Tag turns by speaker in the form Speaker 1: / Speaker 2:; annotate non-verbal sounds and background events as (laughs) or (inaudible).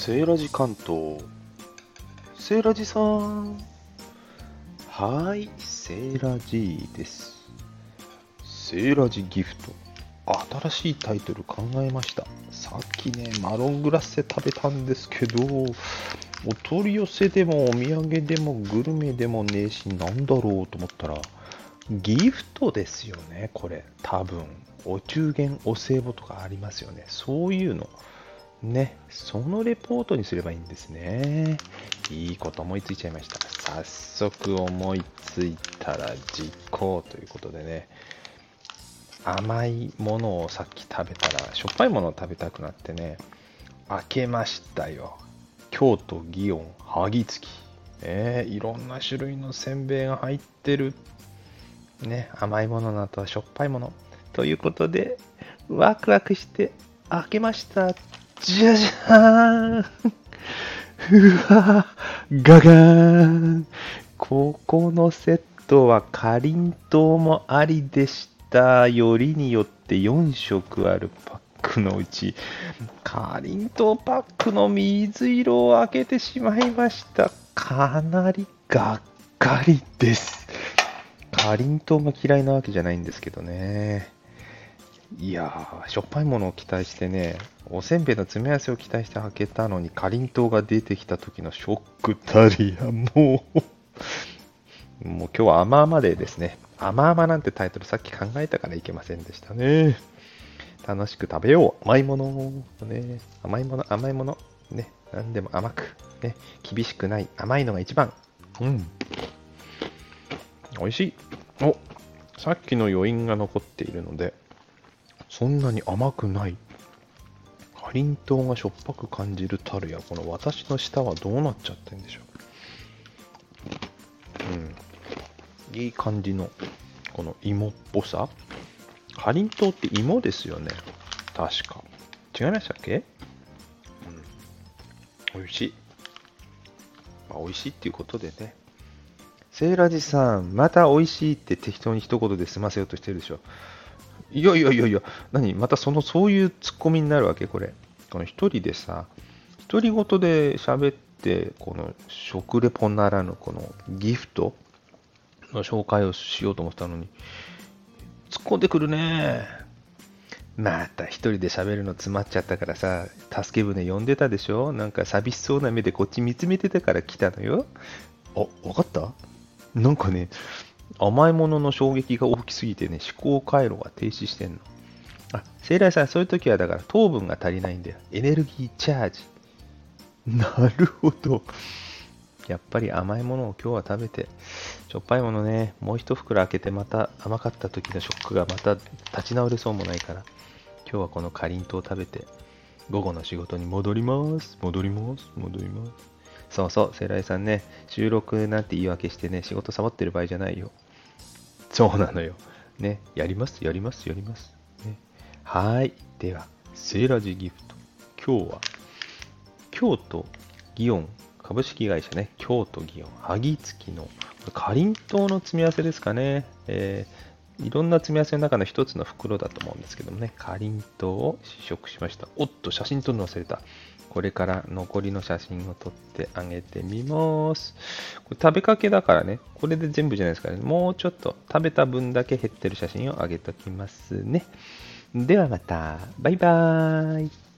Speaker 1: セーラジ関東。セーラジさん。はい、セーラジです。セーラジギフト。新しいタイトル考えました。さっきね、マロングラッセ食べたんですけど、お取り寄せでもお土産でもグルメでもねえし、なんだろうと思ったら、ギフトですよね、これ。多分。お中元、お歳暮とかありますよね。そういうの。ね、そのレポートにすればいいんですね。いいこと思いついちゃいました。早速思いついたら実行ということでね、甘いものをさっき食べたら、しょっぱいものを食べたくなってね、開けましたよ。京都祇園萩月。えー、いろんな種類のせんべいが入ってる。ね、甘いものの後はしょっぱいもの。ということで、ワクワクして開けました。じゃじゃーんうわガガーンここのセットはかりんとうもありでした。よりによって4色あるパックのうち、かりんとうパックの水色を開けてしまいました。かなりがっかりです。かりんとうが嫌いなわけじゃないんですけどね。いやー、しょっぱいものを期待してね、おせんべいの詰め合わせを期待して開けたのに、かりんとうが出てきた時のショックたりや、もう (laughs) もう今日は甘々でですね、甘々なんてタイトルさっき考えたからいけませんでしたね。楽しく食べよう。甘いもの。ね、甘いもの、甘いもの。ね、何でも甘く。ね、厳しくない。甘いのが一番。うん。美味しい。お、さっきの余韻が残っているので、そんなに甘くない。かりんとうがしょっぱく感じるたるや、この私の舌はどうなっちゃってんでしょう。うん。いい感じの、この芋っぽさ。かりんとうって芋ですよね。確か。違いましたっけ？うん。美味しい。まあ、美味しいっていうことでね。セーラジさん、また美味しいって適当に一言で済ませようとしてるでしょ。いやいやいやいや、何？またその、そういうツッコミになるわけこれ。この一人でさ、独り言で喋って、この食レポならぬこのギフトの紹介をしようと思ったのに、突っ込んでくるね。また一人で喋るの詰まっちゃったからさ、助け舟呼んでたでしょ？なんか寂しそうな目でこっち見つめてたから来たのよ。あ、わかった？なんかね、甘いものの衝撃が大きすぎてね、思考回路が停止してんの。あ、聖来さん、そういう時はだから糖分が足りないんだよ。エネルギーチャージ。なるほど。やっぱり甘いものを今日は食べて、しょっぱいものね、もう一袋開けてまた甘かった時のショックがまた立ち直れそうもないから、今日はこのかりんとう食べて、午後の仕事に戻ります。戻ります。戻ります。そうそう、セライさんね、収録なんて言い訳してね、仕事サボってる場合じゃないよ。(laughs) そうなのよ。ね、やります、やります、やります。ね、はい。では、セーラジギフト。今日は、京都祇園株式会社ね、京都祇園萩月の、かりんとうの詰め合わせですかね。えー、いろんな積み合わせの中の一つの袋だと思うんですけどもね、かりんとうを試食しました。おっと、写真撮るの忘れた。これから残りの写真を撮ってあげてみます。これ食べかけだからね、これで全部じゃないですからね、もうちょっと食べた分だけ減ってる写真をあげときますね。ではまた、バイバーイ。